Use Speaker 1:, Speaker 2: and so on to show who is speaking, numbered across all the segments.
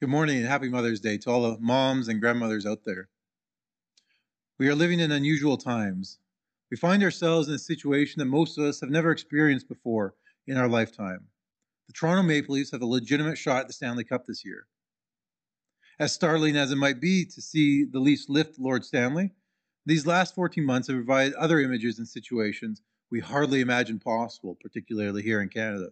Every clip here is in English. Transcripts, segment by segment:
Speaker 1: Good morning and happy Mother's Day to all the moms and grandmothers out there. We are living in unusual times. We find ourselves in a situation that most of us have never experienced before in our lifetime. The Toronto Maple Leafs have a legitimate shot at the Stanley Cup this year. As startling as it might be to see the Leafs lift Lord Stanley, these last 14 months have provided other images and situations we hardly imagined possible, particularly here in Canada.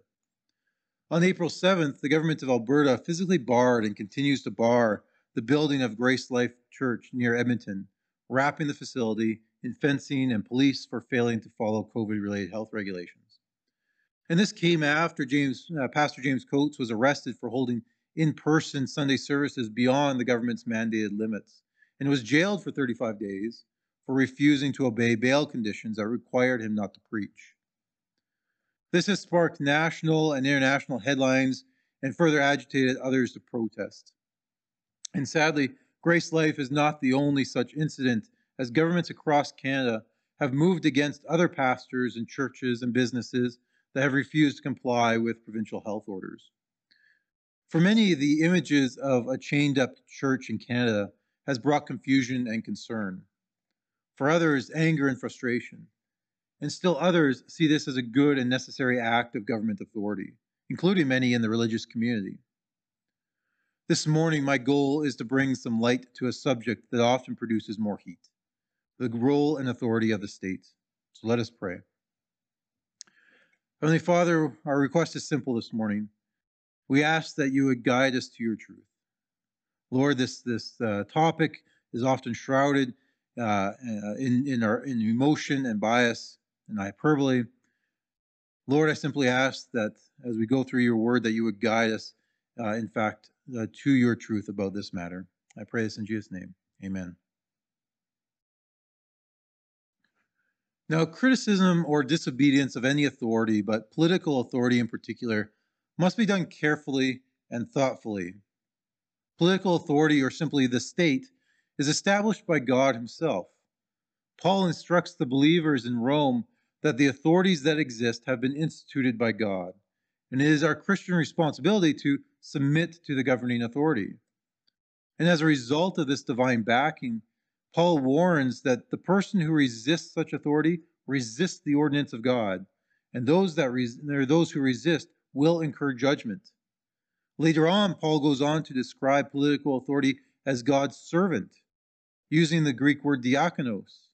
Speaker 1: On April 7th, the government of Alberta physically barred and continues to bar the building of Grace Life Church near Edmonton, wrapping the facility in fencing and police for failing to follow COVID related health regulations. And this came after James, uh, Pastor James Coates was arrested for holding in person Sunday services beyond the government's mandated limits and was jailed for 35 days for refusing to obey bail conditions that required him not to preach. This has sparked national and international headlines and further agitated others to protest. And sadly, Grace Life is not the only such incident, as governments across Canada have moved against other pastors and churches and businesses that have refused to comply with provincial health orders. For many, the images of a chained up church in Canada has brought confusion and concern for others, anger and frustration. And still others see this as a good and necessary act of government authority, including many in the religious community. This morning, my goal is to bring some light to a subject that often produces more heat the role and authority of the state. So let us pray. Heavenly Father, our request is simple this morning. We ask that you would guide us to your truth. Lord, this, this uh, topic is often shrouded uh, in, in, our, in emotion and bias and hyperbole. Lord, I simply ask that as we go through your word, that you would guide us, uh, in fact, uh, to your truth about this matter. I pray this in Jesus' name. Amen. Now, criticism or disobedience of any authority, but political authority in particular, must be done carefully and thoughtfully. Political authority, or simply the state, is established by God Himself. Paul instructs the believers in Rome that the authorities that exist have been instituted by God, and it is our Christian responsibility to submit to the governing authority. And as a result of this divine backing, Paul warns that the person who resists such authority resists the ordinance of God, and those that res- or those who resist will incur judgment. Later on, Paul goes on to describe political authority as God's servant, using the Greek word diakonos.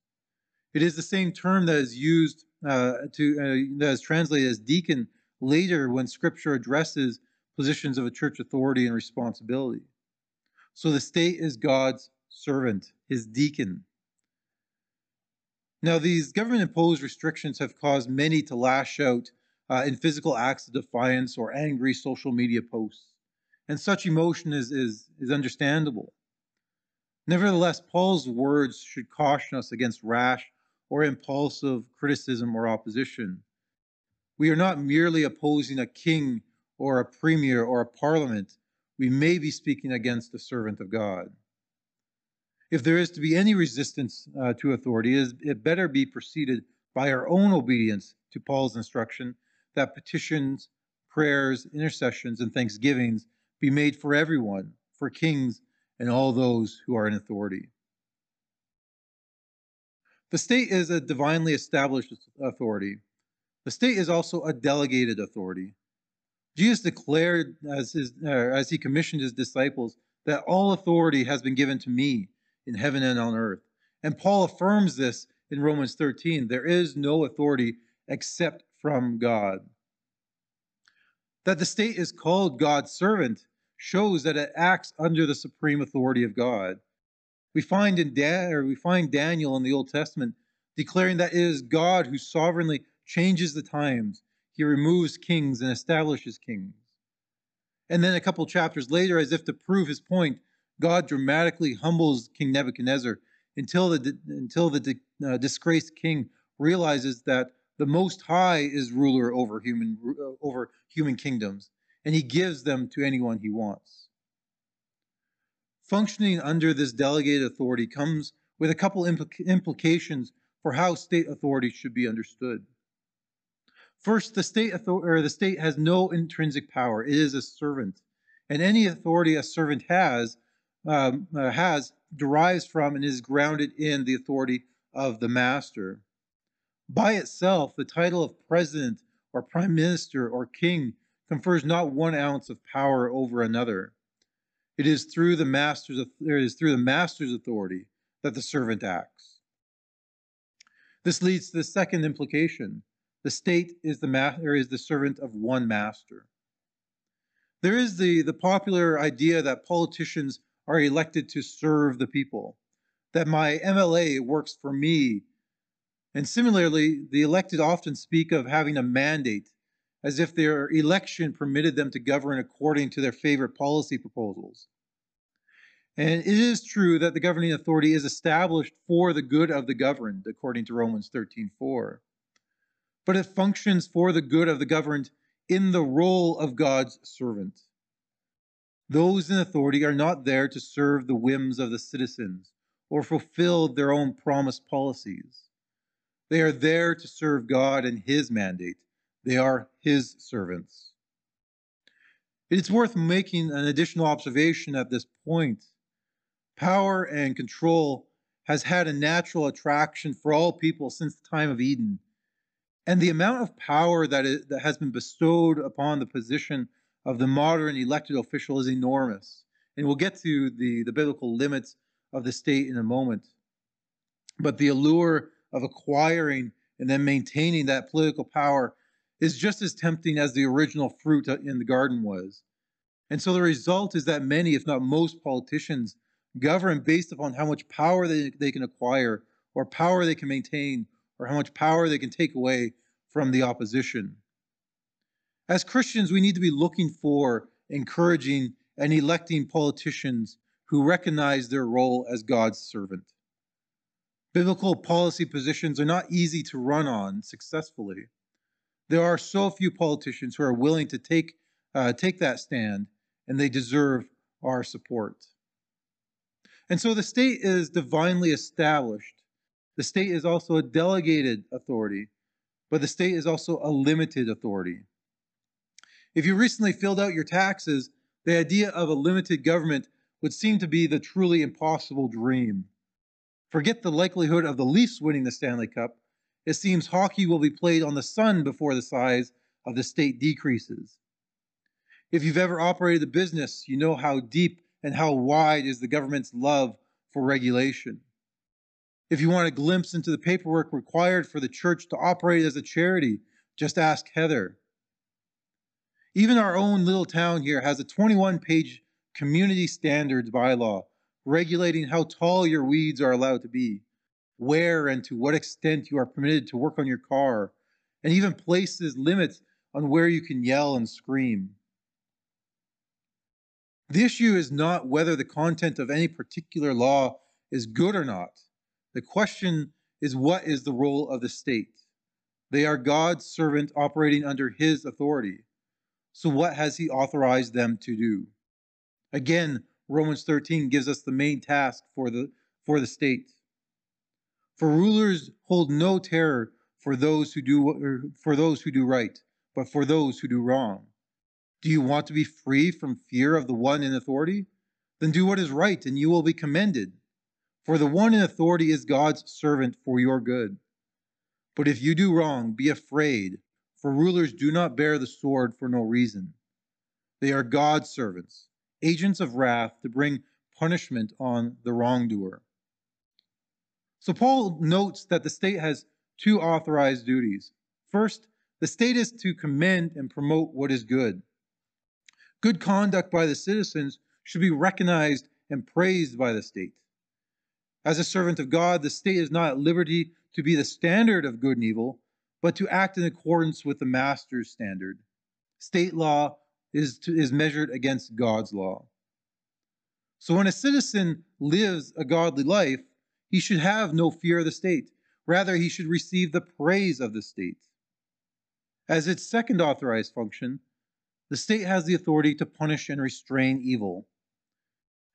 Speaker 1: It is the same term that is used uh, to uh, that is translated as deacon later when Scripture addresses positions of a church authority and responsibility. So the state is God's servant, his deacon. Now, these government imposed restrictions have caused many to lash out uh, in physical acts of defiance or angry social media posts. And such emotion is, is, is understandable. Nevertheless, Paul's words should caution us against rash or impulsive criticism or opposition. We are not merely opposing a king or a premier or a parliament. We may be speaking against a servant of God. If there is to be any resistance uh, to authority, it better be preceded by our own obedience to Paul's instruction that petitions, prayers, intercessions, and thanksgivings be made for everyone, for kings and all those who are in authority. The state is a divinely established authority. The state is also a delegated authority. Jesus declared as, his, uh, as he commissioned his disciples that all authority has been given to me in heaven and on earth. And Paul affirms this in Romans 13 there is no authority except from God. That the state is called God's servant shows that it acts under the supreme authority of God. We find in Dan, or we find Daniel in the Old Testament declaring that it is God who sovereignly changes the times. He removes kings and establishes kings. And then a couple chapters later, as if to prove his point, God dramatically humbles King Nebuchadnezzar until the until the uh, disgraced king realizes that the Most High is ruler over human over human kingdoms, and he gives them to anyone he wants. Functioning under this delegated authority comes with a couple implica- implications for how state authority should be understood. First, the state or the state has no intrinsic power; it is a servant. and any authority a servant has um, uh, has derives from and is grounded in the authority of the master. By itself, the title of president or prime minister or king confers not one ounce of power over another. It is through the master's it is through the master's authority that the servant acts. This leads to the second implication. The state is the master is the servant of one master. There is the, the popular idea that politicians are elected to serve the people, that my MLA works for me. And similarly, the elected often speak of having a mandate, as if their election permitted them to govern according to their favorite policy proposals. And it is true that the governing authority is established for the good of the governed, according to Romans 13:4. But it functions for the good of the governed in the role of God's servant. Those in authority are not there to serve the whims of the citizens or fulfill their own promised policies. They are there to serve God and His mandate. They are His servants. It's worth making an additional observation at this point. Power and control has had a natural attraction for all people since the time of Eden. And the amount of power that, is, that has been bestowed upon the position of the modern elected official is enormous. And we'll get to the, the biblical limits of the state in a moment. But the allure of acquiring and then maintaining that political power is just as tempting as the original fruit uh, in the garden was. And so the result is that many, if not most politicians, govern based upon how much power they, they can acquire, or power they can maintain, or how much power they can take away from the opposition. As Christians, we need to be looking for, encouraging, and electing politicians who recognize their role as God's servant. Biblical policy positions are not easy to run on successfully. There are so few politicians who are willing to take, uh, take that stand, and they deserve our support. And so the state is divinely established. The state is also a delegated authority, but the state is also a limited authority. If you recently filled out your taxes, the idea of a limited government would seem to be the truly impossible dream. Forget the likelihood of the Leafs winning the Stanley Cup. It seems hockey will be played on the sun before the size of the state decreases. If you've ever operated a business, you know how deep and how wide is the government's love for regulation. If you want a glimpse into the paperwork required for the church to operate as a charity, just ask Heather. Even our own little town here has a 21 page community standards bylaw regulating how tall your weeds are allowed to be, where and to what extent you are permitted to work on your car, and even places limits on where you can yell and scream. The issue is not whether the content of any particular law is good or not. The question is what is the role of the state? They are God's servant operating under his authority. So, what has he authorized them to do? Again, Romans 13 gives us the main task for the, for the state. For rulers hold no terror for those who do uh, for those who do right, but for those who do wrong. Do you want to be free from fear of the one in authority? Then do what is right, and you will be commended. For the one in authority is God's servant for your good. But if you do wrong, be afraid, for rulers do not bear the sword for no reason. They are God's servants, agents of wrath to bring punishment on the wrongdoer. So Paul notes that the state has two authorized duties. First, the state is to commend and promote what is good. Good conduct by the citizens should be recognized and praised by the state. As a servant of God, the state is not at liberty to be the standard of good and evil, but to act in accordance with the master's standard. State law is, to, is measured against God's law. So when a citizen lives a godly life, he should have no fear of the state. Rather, he should receive the praise of the state. As its second authorized function, the state has the authority to punish and restrain evil.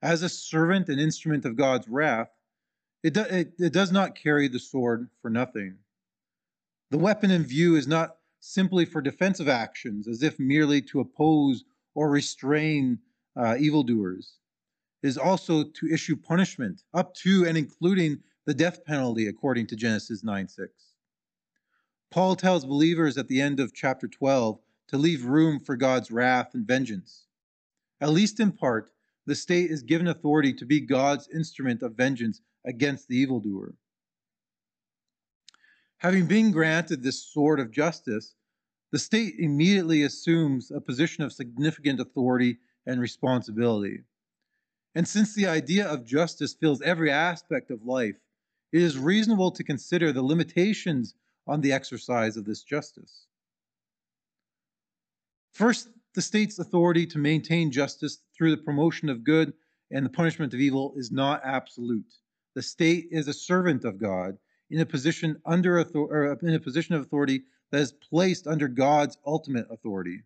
Speaker 1: As a servant and instrument of God's wrath, it, do, it, it does not carry the sword for nothing. The weapon in view is not simply for defensive actions, as if merely to oppose or restrain uh, evildoers. Is also to issue punishment up to and including the death penalty, according to Genesis 9 6. Paul tells believers at the end of chapter 12 to leave room for God's wrath and vengeance. At least in part, the state is given authority to be God's instrument of vengeance against the evildoer. Having been granted this sword of justice, the state immediately assumes a position of significant authority and responsibility. And since the idea of justice fills every aspect of life, it is reasonable to consider the limitations on the exercise of this justice. First, the state's authority to maintain justice through the promotion of good and the punishment of evil is not absolute. The state is a servant of God in a position under in a position of authority that is placed under God's ultimate authority.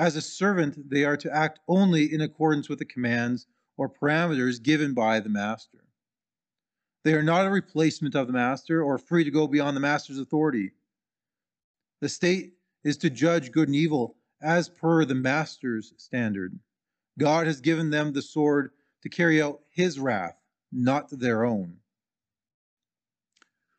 Speaker 1: As a servant, they are to act only in accordance with the commands or parameters given by the master. They are not a replacement of the master or free to go beyond the master's authority. The state is to judge good and evil as per the master's standard. God has given them the sword to carry out his wrath, not their own.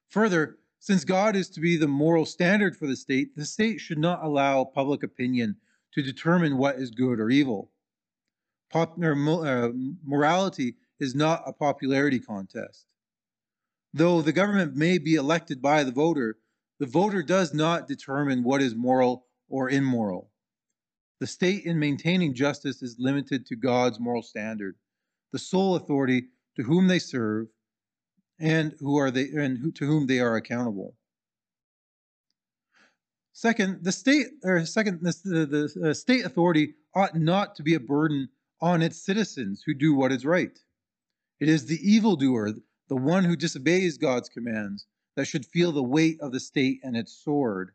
Speaker 1: Further, since God is to be the moral standard for the state, the state should not allow public opinion to determine what is good or evil. Popular uh, morality is not a popularity contest. Though the government may be elected by the voter, the voter does not determine what is moral or immoral. The state in maintaining justice is limited to God's moral standard, the sole authority to whom they serve and who are they and who, to whom they are accountable. Second, the state or second the, the, the uh, state authority ought not to be a burden on its citizens who do what is right. It is the evildoer, the one who disobeys God's commands, that should feel the weight of the state and its sword.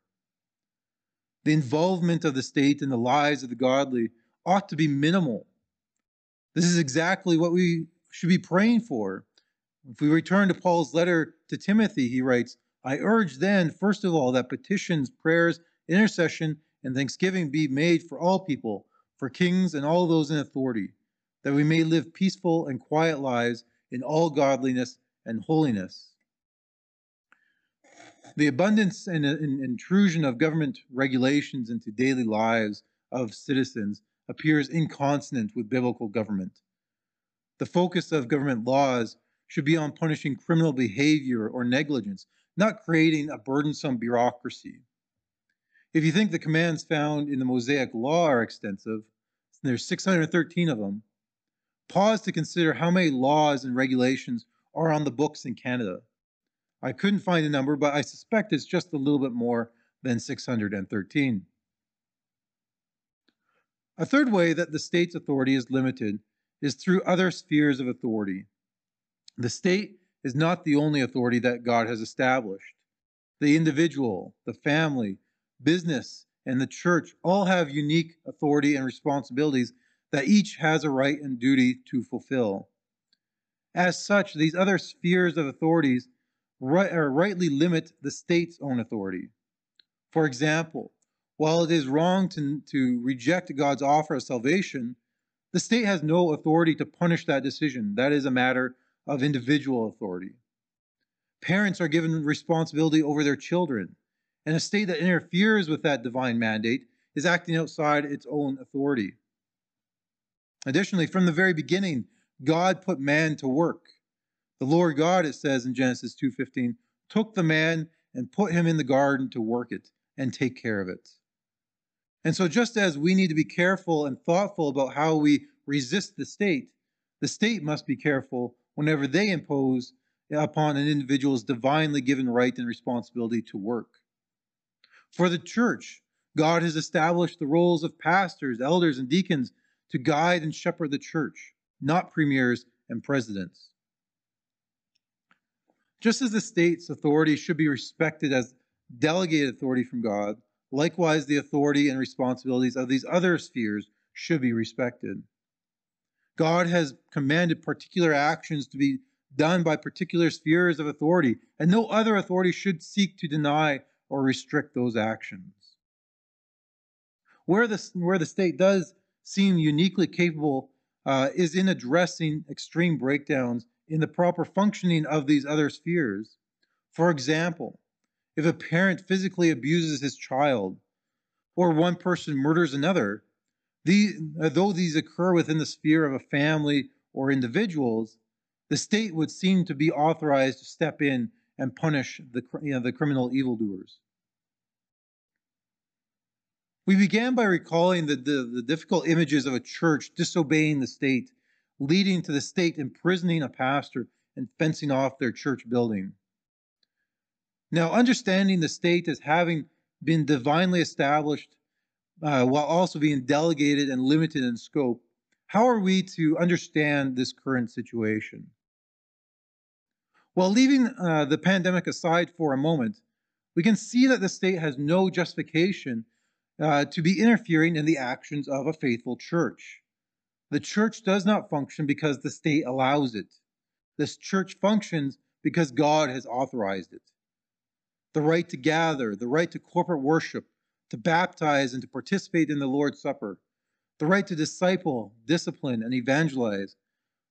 Speaker 1: The involvement of the state in the lives of the godly ought to be minimal. This is exactly what we should be praying for. If we return to Paul's letter to Timothy, he writes, I urge then, first of all, that petitions, prayers, intercession, and thanksgiving be made for all people, for kings and all those in authority, that we may live peaceful and quiet lives in all godliness and holiness. The abundance and, and intrusion of government regulations into daily lives of citizens appears inconsonant with biblical government. The focus of government laws should be on punishing criminal behavior or negligence, not creating a burdensome bureaucracy. If you think the commands found in the Mosaic Law are extensive, there's 613 of them, pause to consider how many laws and regulations are on the books in Canada. I couldn't find a number, but I suspect it's just a little bit more than 613. A third way that the state's authority is limited is through other spheres of authority. The state is not the only authority that God has established. The individual, the family, business, and the church all have unique authority and responsibilities that each has a right and duty to fulfill. As such, these other spheres of authorities right, uh, rightly limit the state's own authority. For example, while it is wrong to, to reject God's offer of salvation, the state has no authority to punish that decision. That is a matter of individual authority. Parents are given responsibility over their children, and a state that interferes with that divine mandate is acting outside its own authority. Additionally, from the very beginning, God put man to work. The Lord God, it says in Genesis 2:15, took the man and put him in the garden to work it and take care of it. And so just as we need to be careful and thoughtful about how we resist the state, the state must be careful whenever they impose upon an individual's divinely given right and responsibility to work. For the church, God has established the roles of pastors, elders, and deacons to guide and shepherd the church, not premiers and presidents. Just as the state's authority should be respected as delegated authority from God, likewise the authority and responsibilities of these other spheres should be respected. God has commanded particular actions to be done by particular spheres of authority, and no other authority should seek to deny or restrict those actions. Where the, where the state does seem uniquely capable uh, is in addressing extreme breakdowns in the proper functioning of these other spheres. For example, if a parent physically abuses his child, or one person murders another, these, though these occur within the sphere of a family or individuals, the state would seem to be authorized to step in and punish the, you know, the criminal evildoers. We began by recalling the, the, the, difficult images of a church disobeying the state, leading to the state imprisoning a pastor and fencing off their church building. Now, understanding the state as having been divinely established uh, while also being delegated and limited in scope, how are we to understand this current situation? While leaving uh, the pandemic aside for a moment, we can see that the state has no justification uh, to be interfering in the actions of a faithful church. The church does not function because the state allows it. This church functions because God has authorized it. The right to gather, the right to corporate worship, to baptize and to participate in the Lord's Supper, the right to disciple, discipline, and evangelize.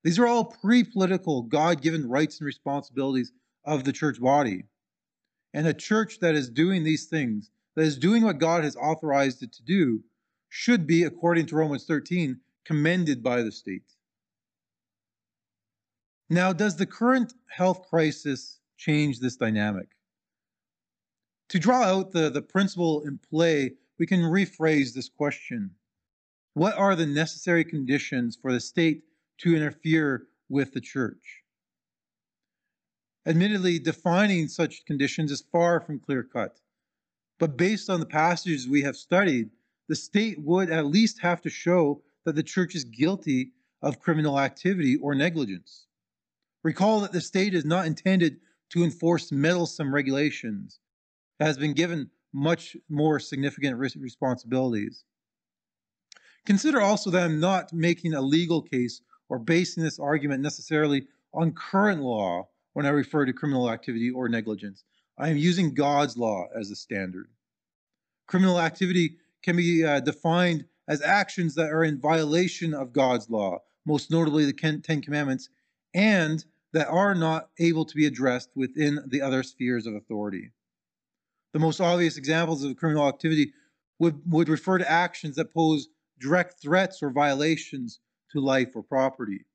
Speaker 1: These are all pre political, God given rights and responsibilities of the church body. And a church that is doing these things that is doing what God has authorized it to do should be, according to Romans 13, commended by the state. Now, does the current health crisis change this dynamic? To draw out the, the principle in play, we can rephrase this question What are the necessary conditions for the state to interfere with the church? Admittedly, defining such conditions is far from clear cut. But based on the passages we have studied, the state would at least have to show that the church is guilty of criminal activity or negligence. Recall that the state is not intended to enforce meddlesome regulations. Has been given much more significant responsibilities. Consider also that I'm not making a legal case or basing this argument necessarily on current law when I refer to criminal activity or negligence. I am using God's law as a standard. Criminal activity can be uh, defined as actions that are in violation of God's law, most notably the Ten Commandments, and that are not able to be addressed within the other spheres of authority. The most obvious examples of criminal activity would, would refer to actions that pose direct threats or violations to life or property.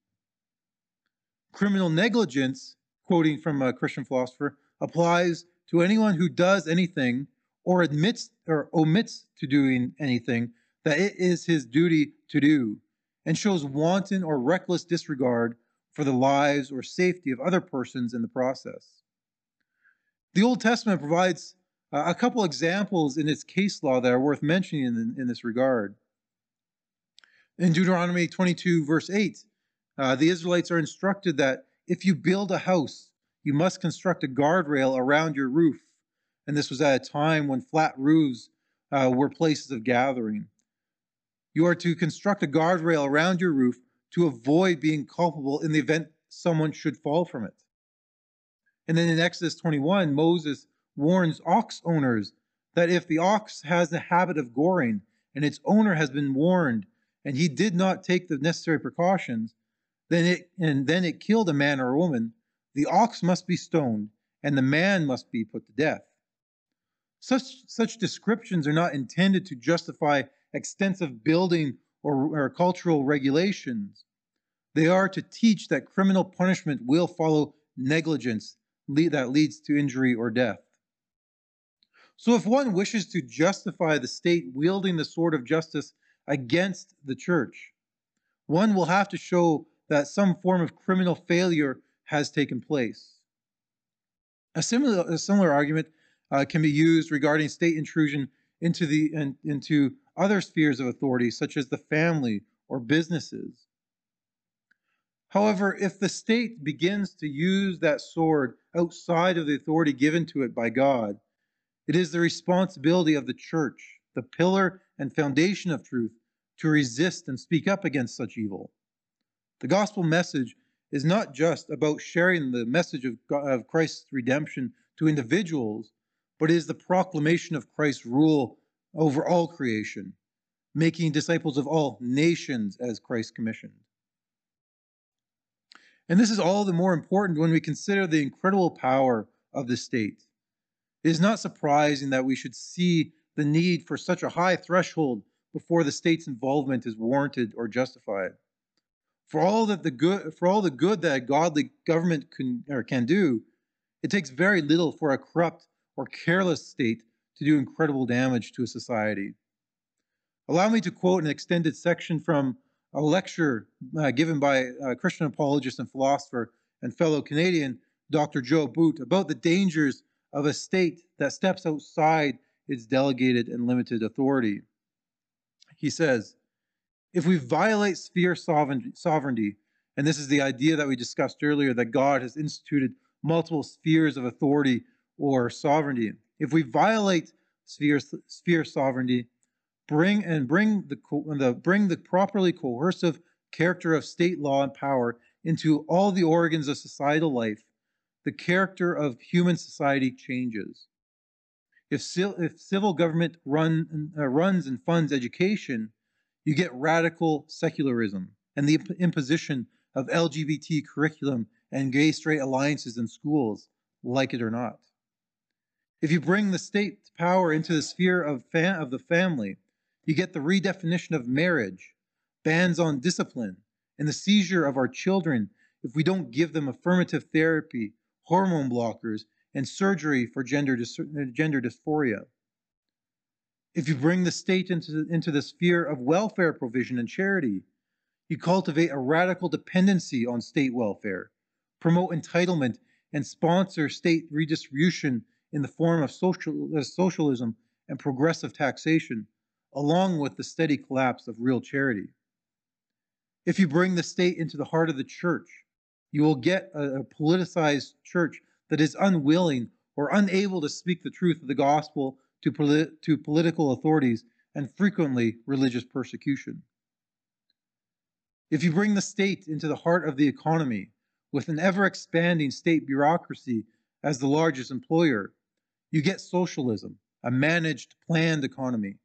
Speaker 1: Criminal negligence, quoting from a Christian philosopher, applies to anyone who does anything or admits or omits to doing anything that it is his duty to do and shows wanton or reckless disregard for the lives or safety of other persons in the process. The Old Testament provides uh, a couple examples in its case law that are worth mentioning in, in this regard. In Deuteronomy 22, verse 8, uh, the Israelites are instructed that if you build a house, you must construct a guardrail around your roof. And this was at a time when flat roofs uh, were places of gathering. You are to construct a guardrail around your roof to avoid being culpable in the event someone should fall from it. And then in Exodus 21, Moses warns ox owners that if the ox has the habit of goring and its owner has been warned and he did not take the necessary precautions, then it and then it killed a man or a woman, the ox must be stoned, and the man must be put to death. Such, such descriptions are not intended to justify extensive building or, or cultural regulations. They are to teach that criminal punishment will follow negligence that leads to injury or death. So, if one wishes to justify the state wielding the sword of justice against the church, one will have to show that some form of criminal failure has taken place. A similar, a similar argument uh, can be used regarding state intrusion into, the, in, into other spheres of authority, such as the family or businesses. However, if the state begins to use that sword outside of the authority given to it by God, it is the responsibility of the church, the pillar and foundation of truth, to resist and speak up against such evil. The gospel message is not just about sharing the message of, of Christ's redemption to individuals, but is the proclamation of Christ's rule over all creation. making disciples of all nations as Christ commissioned. And this is all the more important when we consider the incredible power of the state. It is not surprising that we should see the need for such a high threshold before the state's involvement is warranted or justified. For all that the good, for all the good that a godly government can, can do, it takes very little for a corrupt or careless state to do incredible damage to a society. Allow me to quote an extended section from a lecture uh, given by a Christian apologist and philosopher and fellow Canadian, Dr. Joe Boot, about the dangers of a state that steps outside its delegated and limited authority. He says, if we violate sphere sovereignty, and this is the idea that we discussed earlier that God has instituted multiple spheres of authority or sovereignty. If we violate sphere, sphere sovereignty, bring and bring the, the bring the properly coercive character of state law and power into all the organs of societal life, the character of human society changes. If, if civil government run, uh, runs and funds education, you get radical secularism and the imposition of LGBT curriculum and gay straight alliances in schools, like it or not. If you bring the state power into the sphere of, of the family, you get the redefinition of marriage, bans on discipline, and the seizure of our children if we don't give them affirmative therapy, hormone blockers, and surgery for gender, dys- gender dysphoria. If you bring the state into the, into the sphere of welfare provision and charity, you cultivate a radical dependency on state welfare, promote entitlement, and sponsor state redistribution in the form of social, uh, socialism and progressive taxation, along with the steady collapse of real charity. If you bring the state into the heart of the church, you will get a, a politicized church that is unwilling or unable to speak the truth of the gospel to, polit- to political authorities and frequently religious persecution. If you bring the state into the heart of the economy with an ever expanding state bureaucracy as the largest employer, you get socialism, a managed, planned economy,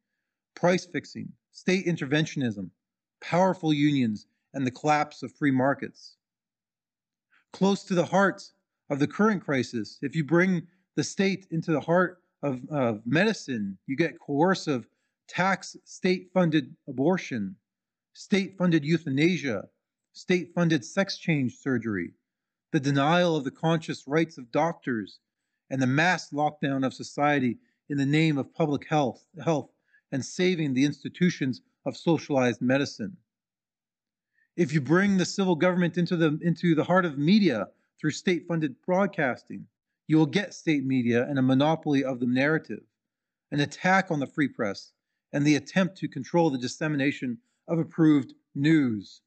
Speaker 1: price fixing, state interventionism, powerful unions, and the collapse of free markets. Close to the heart of the current crisis. If you bring the state into the heart of, of medicine, you get coercive, tax state funded abortion, state funded euthanasia, state funded sex change surgery, the denial of the conscious rights of doctors, and the mass lockdown of society in the name of public health, health and saving the institutions of socialized medicine. If you bring the civil government into the, into the heart of media through state funded broadcasting. You will get state media and a monopoly of the narrative, an attack on the free press, and the attempt to control the dissemination of approved news.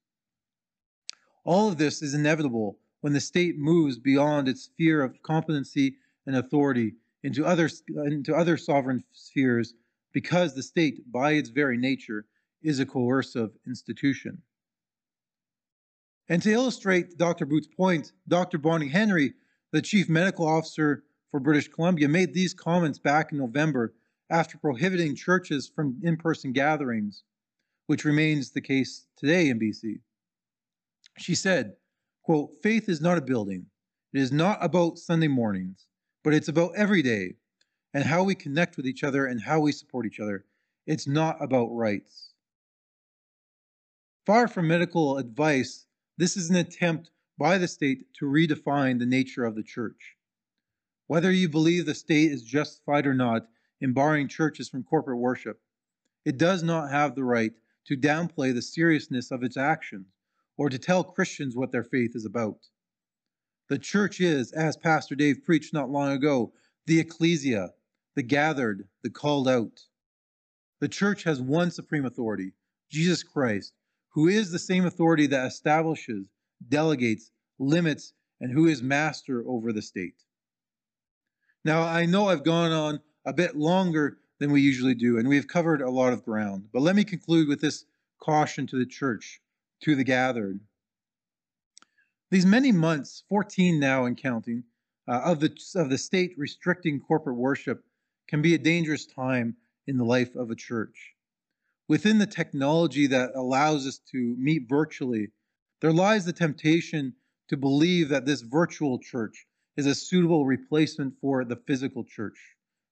Speaker 1: All of this is inevitable when the state moves beyond its sphere of competency and authority into other, into other sovereign spheres because the state, by its very nature, is a coercive institution. And to illustrate Dr. Boot's point, Dr. Bonnie Henry, the chief medical officer for British Columbia, made these comments back in November after prohibiting churches from in person gatherings, which remains the case today in BC. She said, quote, Faith is not a building. It is not about Sunday mornings, but it's about every day and how we connect with each other and how we support each other. It's not about rights. Far from medical advice, this is an attempt by the state to redefine the nature of the church. Whether you believe the state is justified or not in barring churches from corporate worship, it does not have the right to downplay the seriousness of its actions or to tell Christians what their faith is about. The church is, as Pastor Dave preached not long ago, the ecclesia, the gathered, the called out. The church has one supreme authority, Jesus Christ, who is the same authority that establishes, delegates, limits, and who is master over the state. Now, I know I've gone on a bit longer than we usually do, and we have covered a lot of ground, but let me conclude with this caution to the church, to the gathered. These many months, 14 now and counting, uh, of, the, of the state restricting corporate worship can be a dangerous time in the life of a church. Within the technology that allows us to meet virtually, there lies the temptation to believe that this virtual church is a suitable replacement for the physical church,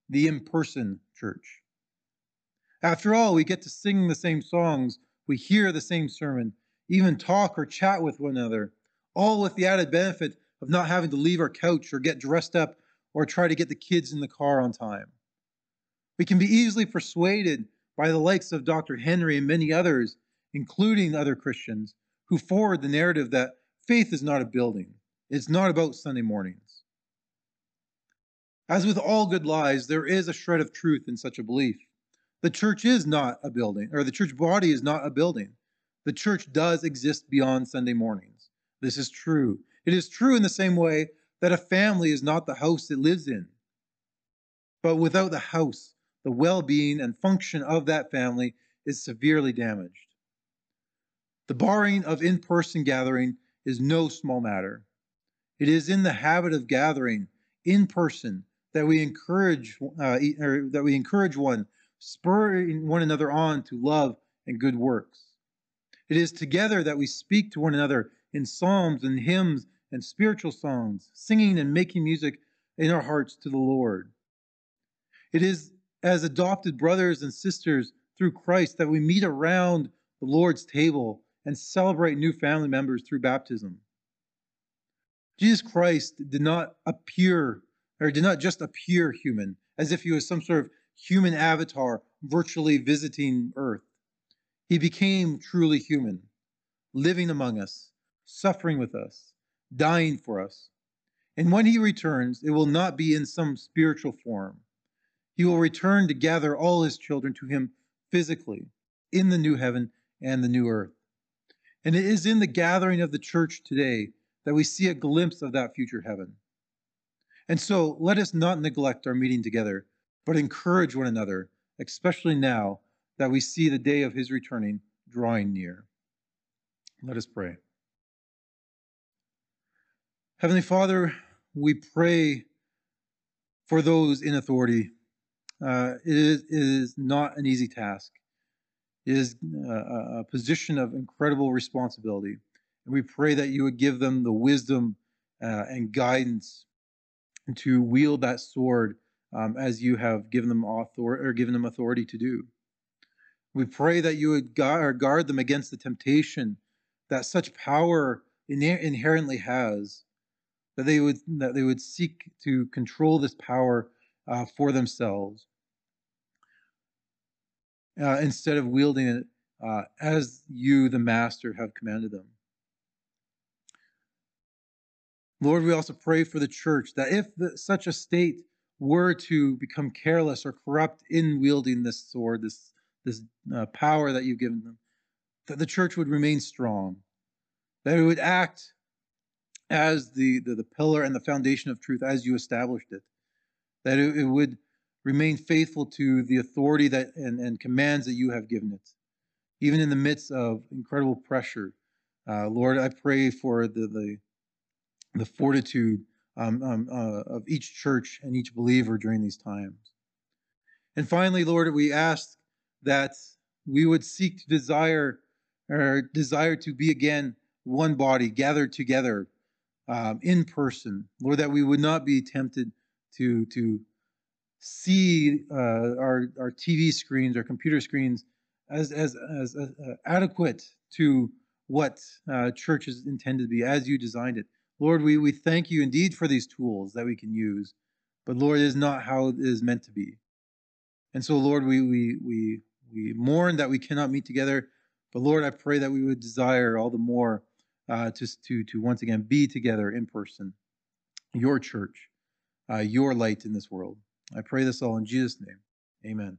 Speaker 1: the in person church. After all, we get to sing the same songs, we hear the same sermon, even talk or chat with one another, all with the added benefit of not having to leave our couch or get dressed up or try to get the kids in the car on time. We can be easily persuaded by the likes of Dr. Henry and many others, including other Christians, who forward the narrative that faith is not a building. It's not about Sunday mornings. As with all good lies, there is a shred of truth in such a belief. The church is not a building, or the church body is not a building. The church does exist beyond Sunday mornings. This is true. It is true in the same way that a family is not the house it lives in. But without the house, the well being and function of that family is severely damaged. The barring of in person gathering is no small matter. It is in the habit of gathering in person that we encourage uh, that we encourage one, spurring one another on to love and good works. It is together that we speak to one another in psalms and hymns and spiritual songs, singing and making music in our hearts to the Lord. It is as adopted brothers and sisters through Christ that we meet around the Lord's table and celebrate new family members through baptism. Jesus Christ did not appear, or did not just appear human, as if he was some sort of human avatar virtually visiting earth. He became truly human, living among us, suffering with us, dying for us. And when he returns, it will not be in some spiritual form. He will return to gather all his children to him physically in the new heaven and the new earth. And it is in the gathering of the church today that we see a glimpse of that future heaven. And so let us not neglect our meeting together, but encourage one another, especially now that we see the day of his returning drawing near. Let us pray. Heavenly Father, we pray for those in authority uh, it, is, it is not an easy task. It is uh, a, a position of incredible responsibility. And we pray that you would give them the wisdom uh, and guidance to wield that sword um, as you have given them authority or given them authority to do. We pray that you would guard, guard them against the temptation that such power inherently has, that they would that they would seek to control this power uh, for themselves uh, instead of wielding it uh, as you, the Master, have commanded them. Lord, we also pray for the church that if the, such a state were to become careless or corrupt in wielding this sword, this, this uh, power that you've given them, that the church would remain strong, that it would act as the, the, the pillar and the foundation of truth as you established it, that it, it would remain faithful to the authority that and, and commands that you have given it, even in the midst of incredible pressure. Uh, Lord, I pray for the the, the fortitude um, um, uh, of each church and each believer during these times. And finally, Lord, we ask that we would seek to desire or desire to be again one body gathered together um, in person. Lord, that we would not be tempted to to see uh, our our TV screens, our computer screens, as as as uh, adequate to what uh, church is intended to be, as you designed it. Lord, we we thank you indeed for these tools that we can use, but Lord, it is not how it is meant to be. And so, Lord, we we we we mourn that we cannot meet together, but Lord, I pray that we would desire all the more uh, to to to once again be together in person, your church uh, your light in this world. I pray this all in Jesus' name. Amen.